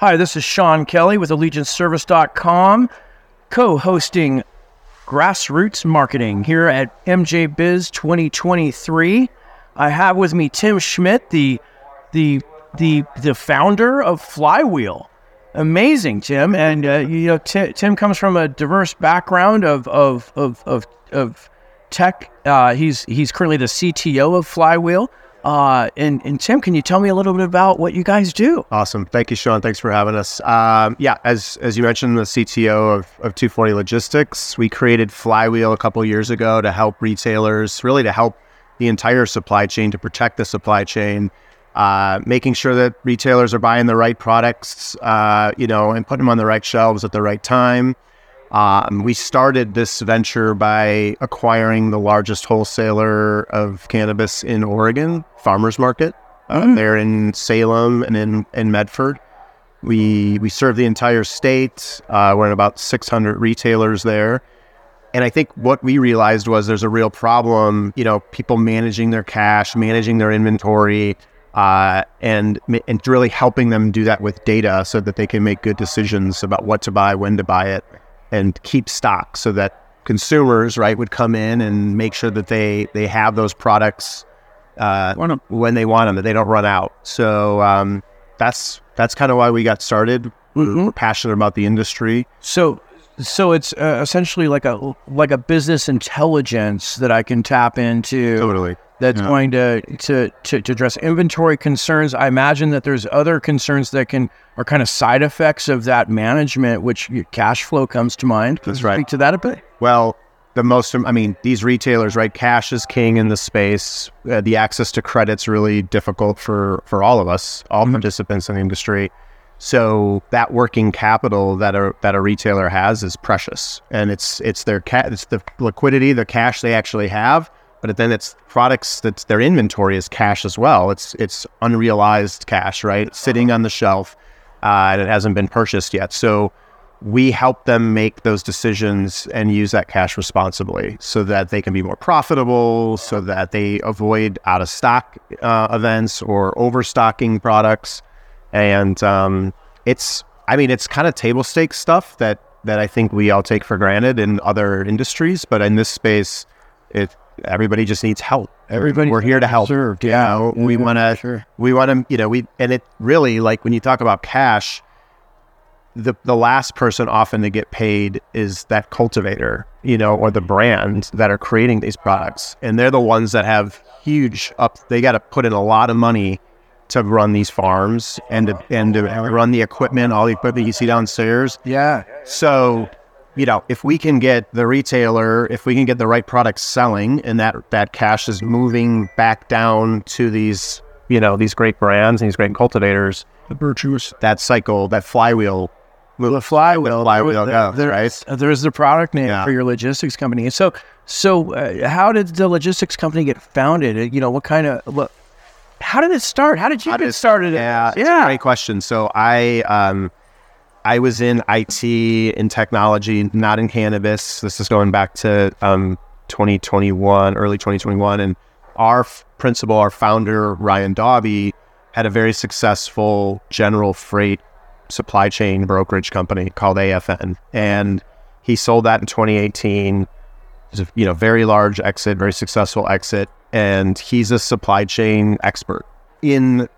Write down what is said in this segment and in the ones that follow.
Hi, this is Sean Kelly with AllegianceService.com, co hosting Grassroots Marketing here at MJ Biz 2023. I have with me Tim Schmitt, the, the, the, the founder of Flywheel. Amazing, Tim. And, uh, you know, Tim, Tim comes from a diverse background of, of, of, of, of tech. Uh, he's, he's currently the CTO of Flywheel. Uh, and, and Tim, can you tell me a little bit about what you guys do? Awesome. Thank you, Sean. Thanks for having us. Um, yeah, as, as you mentioned, the CTO of, of 240 Logistics, we created Flywheel a couple years ago to help retailers, really to help the entire supply chain, to protect the supply chain, uh, making sure that retailers are buying the right products, uh, you know, and putting them on the right shelves at the right time. Um, we started this venture by acquiring the largest wholesaler of cannabis in Oregon, Farmers Market. Uh, Mm. They're in Salem and in, in Medford. We we serve the entire state. Uh, we're in about 600 retailers there. And I think what we realized was there's a real problem, you know, people managing their cash, managing their inventory, uh, and and really helping them do that with data so that they can make good decisions about what to buy, when to buy it, and keep stock so that consumers, right, would come in and make sure that they they have those products uh, when they want them, that they don't run out. So um, that's that's kind of why we got started. Mhm. We're passionate about the industry. So, so it's uh, essentially like a like a business intelligence that I can tap into. Totally. That's Yeah. going to, to to to address inventory concerns. I imagine that there's other concerns that can are kind of side effects of that management, which your cash flow comes to mind. Can That's you right. Speak to that a bit. Well, the most, I mean, these retailers, right? Cash is king in the space. Uh, the access to credit's really difficult for for all of us, all participants in the industry. So that working capital that a that a retailer has is precious, and it's it's their ca- it's the liquidity, the cash they actually have, but then it's products that their inventory is cash as well. It's it's unrealized cash, right? Sitting on the shelf, uh, and it hasn't been purchased yet. So we help them make those decisions and use that cash responsibly so that they can be more profitable, so that they avoid out of stock uh, events or overstocking products. And um, it's, I mean, it's kind of table stakes stuff that that I think we all take for granted in other industries, but in this space, it everybody just needs help. Everybody we're here to help. served, You yeah. we Yeah, want to sure. we want to you know we and it really like when you talk about cash the the last person often to get paid is that cultivator, you know, or the brand that are creating these products, and they're the ones that have huge up. They got to put in a lot of money to run these farms and to, and to run the equipment, all the equipment you see downstairs. Yeah. So, you know, if we can get the retailer, if we can get the right products selling, and that that cash is moving back down to these, you know, these great brands and these great cultivators, The virtuous. that cycle, that flywheel, The flywheel. flywheel There- goes, there- right? uh, There's the product name Yeah. for your logistics company. So, so uh, how did the logistics company get founded? Uh, You know, what kind of what? How did it start? How did you How get did- started? Yeah, it's a yeah. great question. So I um I was in IT in technology, not in cannabis. This is going back to um 2021, early 2021, and our f- principal, our founder Ryan Dobby, had a very successful general freight supply chain brokerage company called AFN, and he sold that in 2018. It a you know very large exit, very successful exit, and he's a supply chain expert in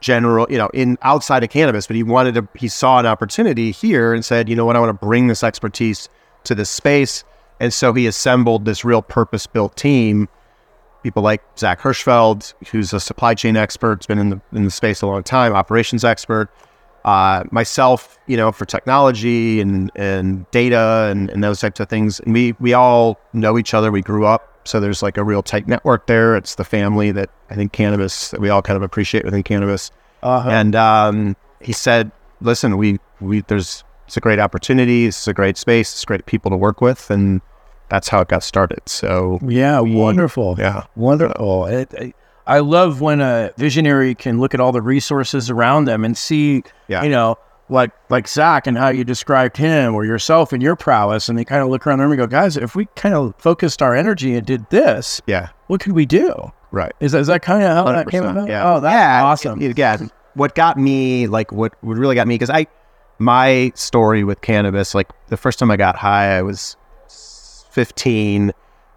general, you know, in outside of cannabis, but he wanted to, he saw an opportunity here and said, you know what, I want to bring this expertise to this space. And so he assembled this real purpose built team. People like Zach Hirschfeld, who's a supply chain expert, has been in the, in the space a long time, operations expert. Uh, myself, you know, for technology and, and data and, and those types of things. And we, we all know each other. We grew up. So there's like a real tight network there. It's the family that I think cannabis that we all kind of appreciate within cannabis. Uh-huh. And um, he said, "Listen, we we there's it's a great opportunity. It's a great space. It's great people to work with, and that's how it got started." So Yeah, wonderful. yeah, Wonderful. It, I- I love when a visionary can look at all the resources around them and see, Yeah. you know, like like Zach and how you described him or yourself and your prowess, and they kind of look around them and go, guys, if we kind of focused our energy and did this, yeah, what could we do? right. Is that, is that kind of how that came about? Yeah. Oh, that's yeah, awesome. Again, what got me like what what really got me because I my story with cannabis like the first time I got high I was 15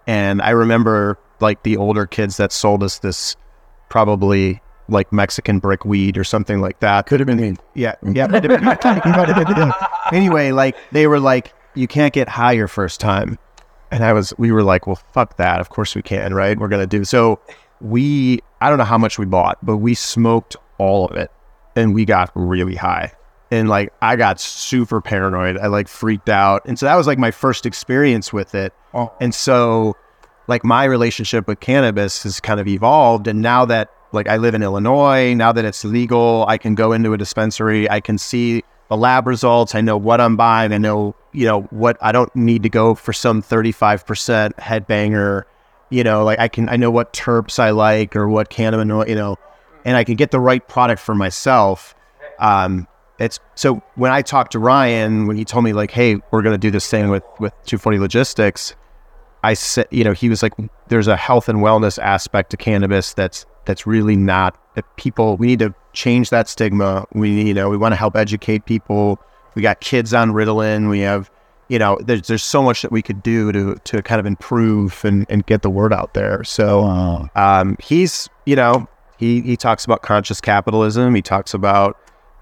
and I remember like the older kids that sold us this probably like Mexican brick weed or something like that. Could have been me. Yeah, yeah. might have been- might have been- anyway, like they were like, you can't get high your first time, and I was, we were like, well, fuck that. Of course we can, right? We're gonna do so. We, I don't know how much we bought, but we smoked all of it, and we got really high, and like I got super paranoid. I like freaked out, and so that was like my first experience with it, Oh. and so like my relationship with cannabis has kind of evolved and now that like I live in Illinois, now that it's legal, I can go into a dispensary, I can see the lab results, I know what I'm buying, I know, you know, what I don't need to go for some 35% headbanger, you know, like I can I know what terps I like or what cannabinoid, you know, and I can get the right product for myself. Um it's so when I talked to Ryan when he told me like, "Hey, we're going to do this thing with with 240 Logistics," I said, you know, he was like, there's a health and wellness aspect to cannabis that's that's really not that people. We need to change that stigma. We need, you know, we want to help educate people. We got kids on Ritalin. We have, you know, there's there's so much that we could do to to kind of improve and and get the word out there. So um, he's, you know, he he talks about conscious capitalism. He talks about,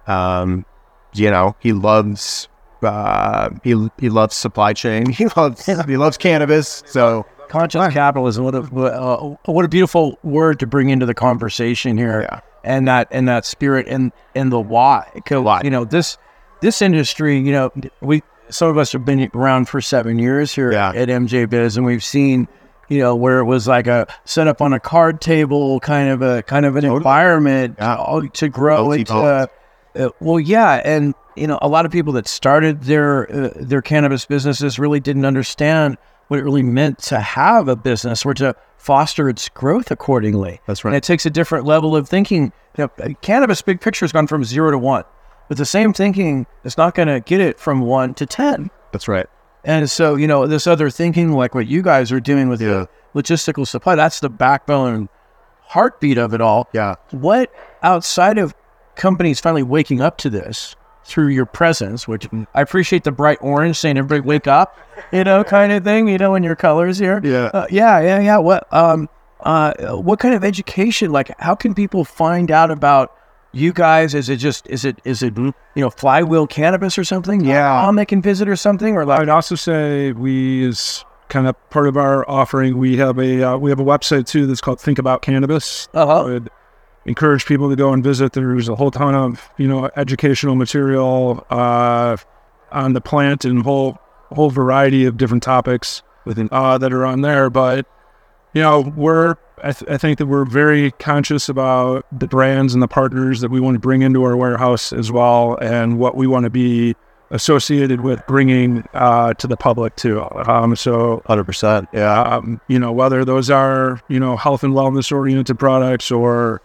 um, you know, he loves uh, he he loves supply chain. He loves he loves cannabis. So conscious capitalism. What a what, uh, what a beautiful word to bring into the conversation here, Yeah. and that and that spirit and and the why. Why. You know this this industry. You know we some of us have been around for seven years here Yeah. at MJ Biz, and we've seen. You know where it was like a set up on a card table, kind of a kind of an environment Yeah. to grow into. Uh, well, yeah, and you know, a lot of people that started their uh, their cannabis businesses really didn't understand what it really meant to have a business or to foster its growth accordingly. That's right. And it takes a different level of thinking. You know, cannabis big picture has gone from zero to one, but the same thinking is not going to get it from one to ten. that's right. And so, you know, this other thinking, like what you guys are doing with Yeah. the logistical supply, that's the backbone and heartbeat of it all. Yeah. What outside of companies finally waking up to this through your presence, which I appreciate the bright orange saying everybody wake up, you know, kind of thing, you know, in your colors here. Yeah. Uh, yeah, yeah, yeah. What um uh what kind of education like how can people find out about you guys? Is it just is it is it you know flywheel cannabis or something? Yeah. Um, they can visit or something or like I'd also say we is kind of part of our offering. We have a uh, we have a website too that's called Think About Cannabis. Uh-huh. would encourage people to go and visit. There's a whole ton of you know educational material uh, on the plant and whole whole variety of different topics Within uh, that are on there. But you know, we're I, th- I think that we're very conscious about the brands and the partners that we want to bring into our warehouse as well, and what we want to be associated with bringing uh, to the public too. Um, so. 100%. Yeah. Um, you know, whether those are, you know, health and wellness oriented products or,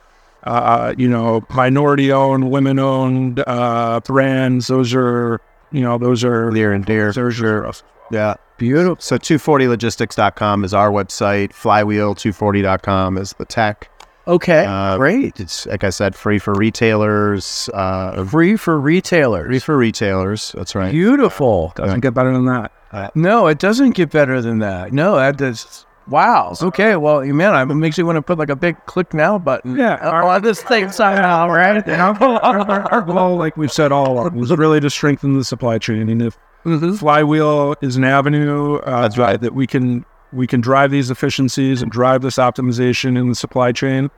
uh, you know, minority owned, women owned uh, brands, those are, you know, those are, Near and dear. those are Yeah. Beautiful. So 240logistics.com is our website. Flywheel240.com is the tech. Okay. Uh, great. It's like I said, free for retailers. Uh, Free for retailers. free for retailers. That's right. Beautiful. doesn't get better than that. No, it doesn't get better than that. No, that does. Wow. Okay. Well, you man, it makes me want to put like a big click now button. Yeah, our- on this thing somehow, right? You know, our, our, our goal, like we've said all along, was really to strengthen the supply chain. And if Mhm. Flywheel is an avenue uh, That's right. that we can we can drive these efficiencies and drive this optimization in the supply chain.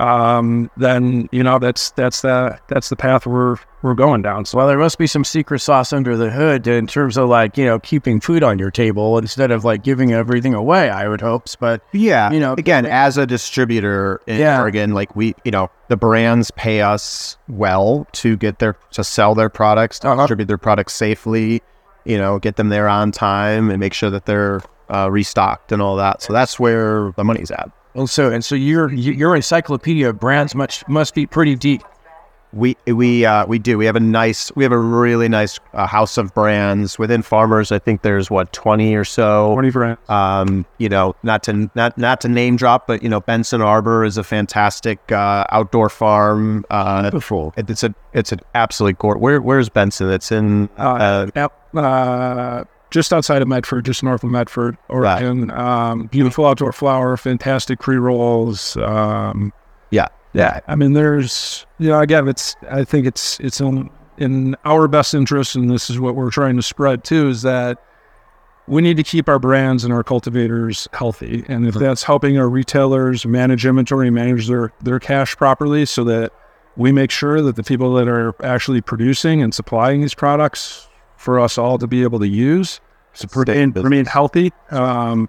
Um, then you know that's that's the that's the path we're we're going down. So Well, there must be some secret sauce under the hood in terms of like you know keeping food on your table instead of like giving everything away. I would hope, but Yeah. You know, again, as a distributor in Yeah. Oregon, like we, you know, the brands pay us well to get their, to sell their products, to Uh-huh. distribute their products safely, you know, get them there on time and make sure that they're uh, restocked and all that. So that's where the money's at. And so and so your your encyclopedia of brands much must be pretty deep. We we uh, we do. We have a nice. We have a really nice uh, house of brands within farmers. I think there's what twenty or so. Twenty brands. Um, you know, not to not not to name drop, but you know, Benson Arbor is a fantastic uh, outdoor farm. Uh, Beautiful. it- it's a it's an absolutely gorgeous. Where where's Benson? It's in uh, Yep. Uh, just outside of Medford, just north of Medford, Oregon. Um, beautiful outdoor flower, fantastic pre rolls. Um, yeah. yeah, I mean, there's, you know, again, it's, I think it's, it's in, in our best interest, and this is what we're trying to spread too, is that we need to keep our brands and our cultivators healthy. And if that's helping our retailers manage inventory, manage their, their cash properly so that we make sure that the people that are actually producing and supplying these products for us all to be able to use to remain, remain healthy, um,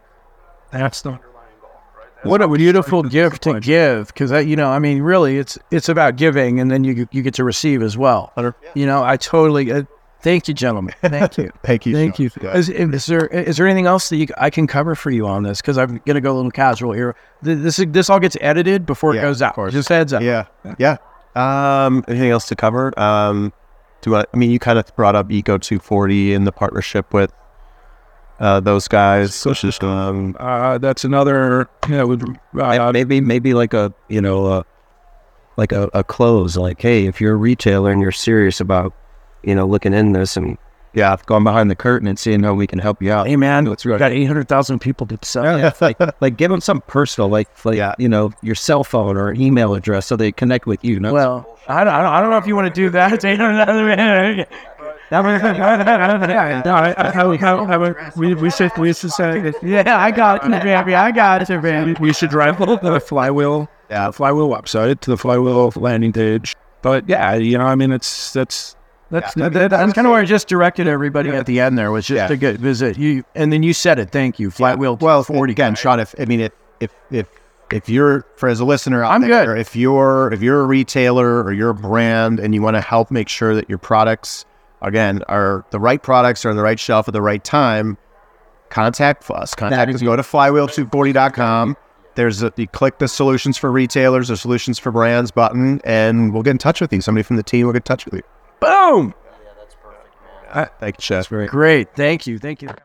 that's the underlying goal. Right? That's What a beautiful gift to give, because you know, I mean, really, it's it's about giving, and then you you get to receive as well. You know, I totally. Uh, thank you, gentlemen. Thank you. Thank you. Thank you. Is, is there is there anything else that you, I can cover for you on this? Because I'm gonna go a little casual here. Th- This this all gets edited before it Yeah, goes of out. Just heads up. Yeah. Yeah. Um, anything else to cover? Um, do you want, I mean, you kind of brought up Eco 240 and the partnership with uh, those guys. So- Just, um, Uh, that's another, yeah, would, uh, maybe maybe like a you know uh, like a, a close like hey if you're a retailer and you're serious about you know looking in this and yeah going behind the curtain and seeing how we can help you out Hey man, That's we right. got eight hundred thousand people to sell. yeah, like like give them something personal like like Yeah. you know your cell phone or email address so they connect with you no? Well, I don't, I don't, know if you want to do that. It's 800 no, I, I, I, I, I, we, we should, we should say, yeah, I got it, baby. I got it, baby. we should drive the flywheel, Yeah. flywheel website to the flywheel landing page. But yeah, you know, I mean, it's that's that's That, that- that's kind of where I just directed everybody at the end there was just Yeah. to get visit you, and then you said it. Thank you, flat wheel. well, 40 again, Sean, if, I mean, if, if, if, if you're, for as a listener out I'm there, good. if you're, if you're a retailer or you're a brand and you want to help make sure that your products, again, are the right products are on the right shelf at the right time, contact us. Contact us. Go to flywheel240.com. There's a, you click the solutions for retailers or solutions for brands button, and we'll get in touch with you. Somebody from the team will get in touch with you. Boom! Yeah, that's perfect, man. Thank you, Chef. Great. Thank you. Thank you.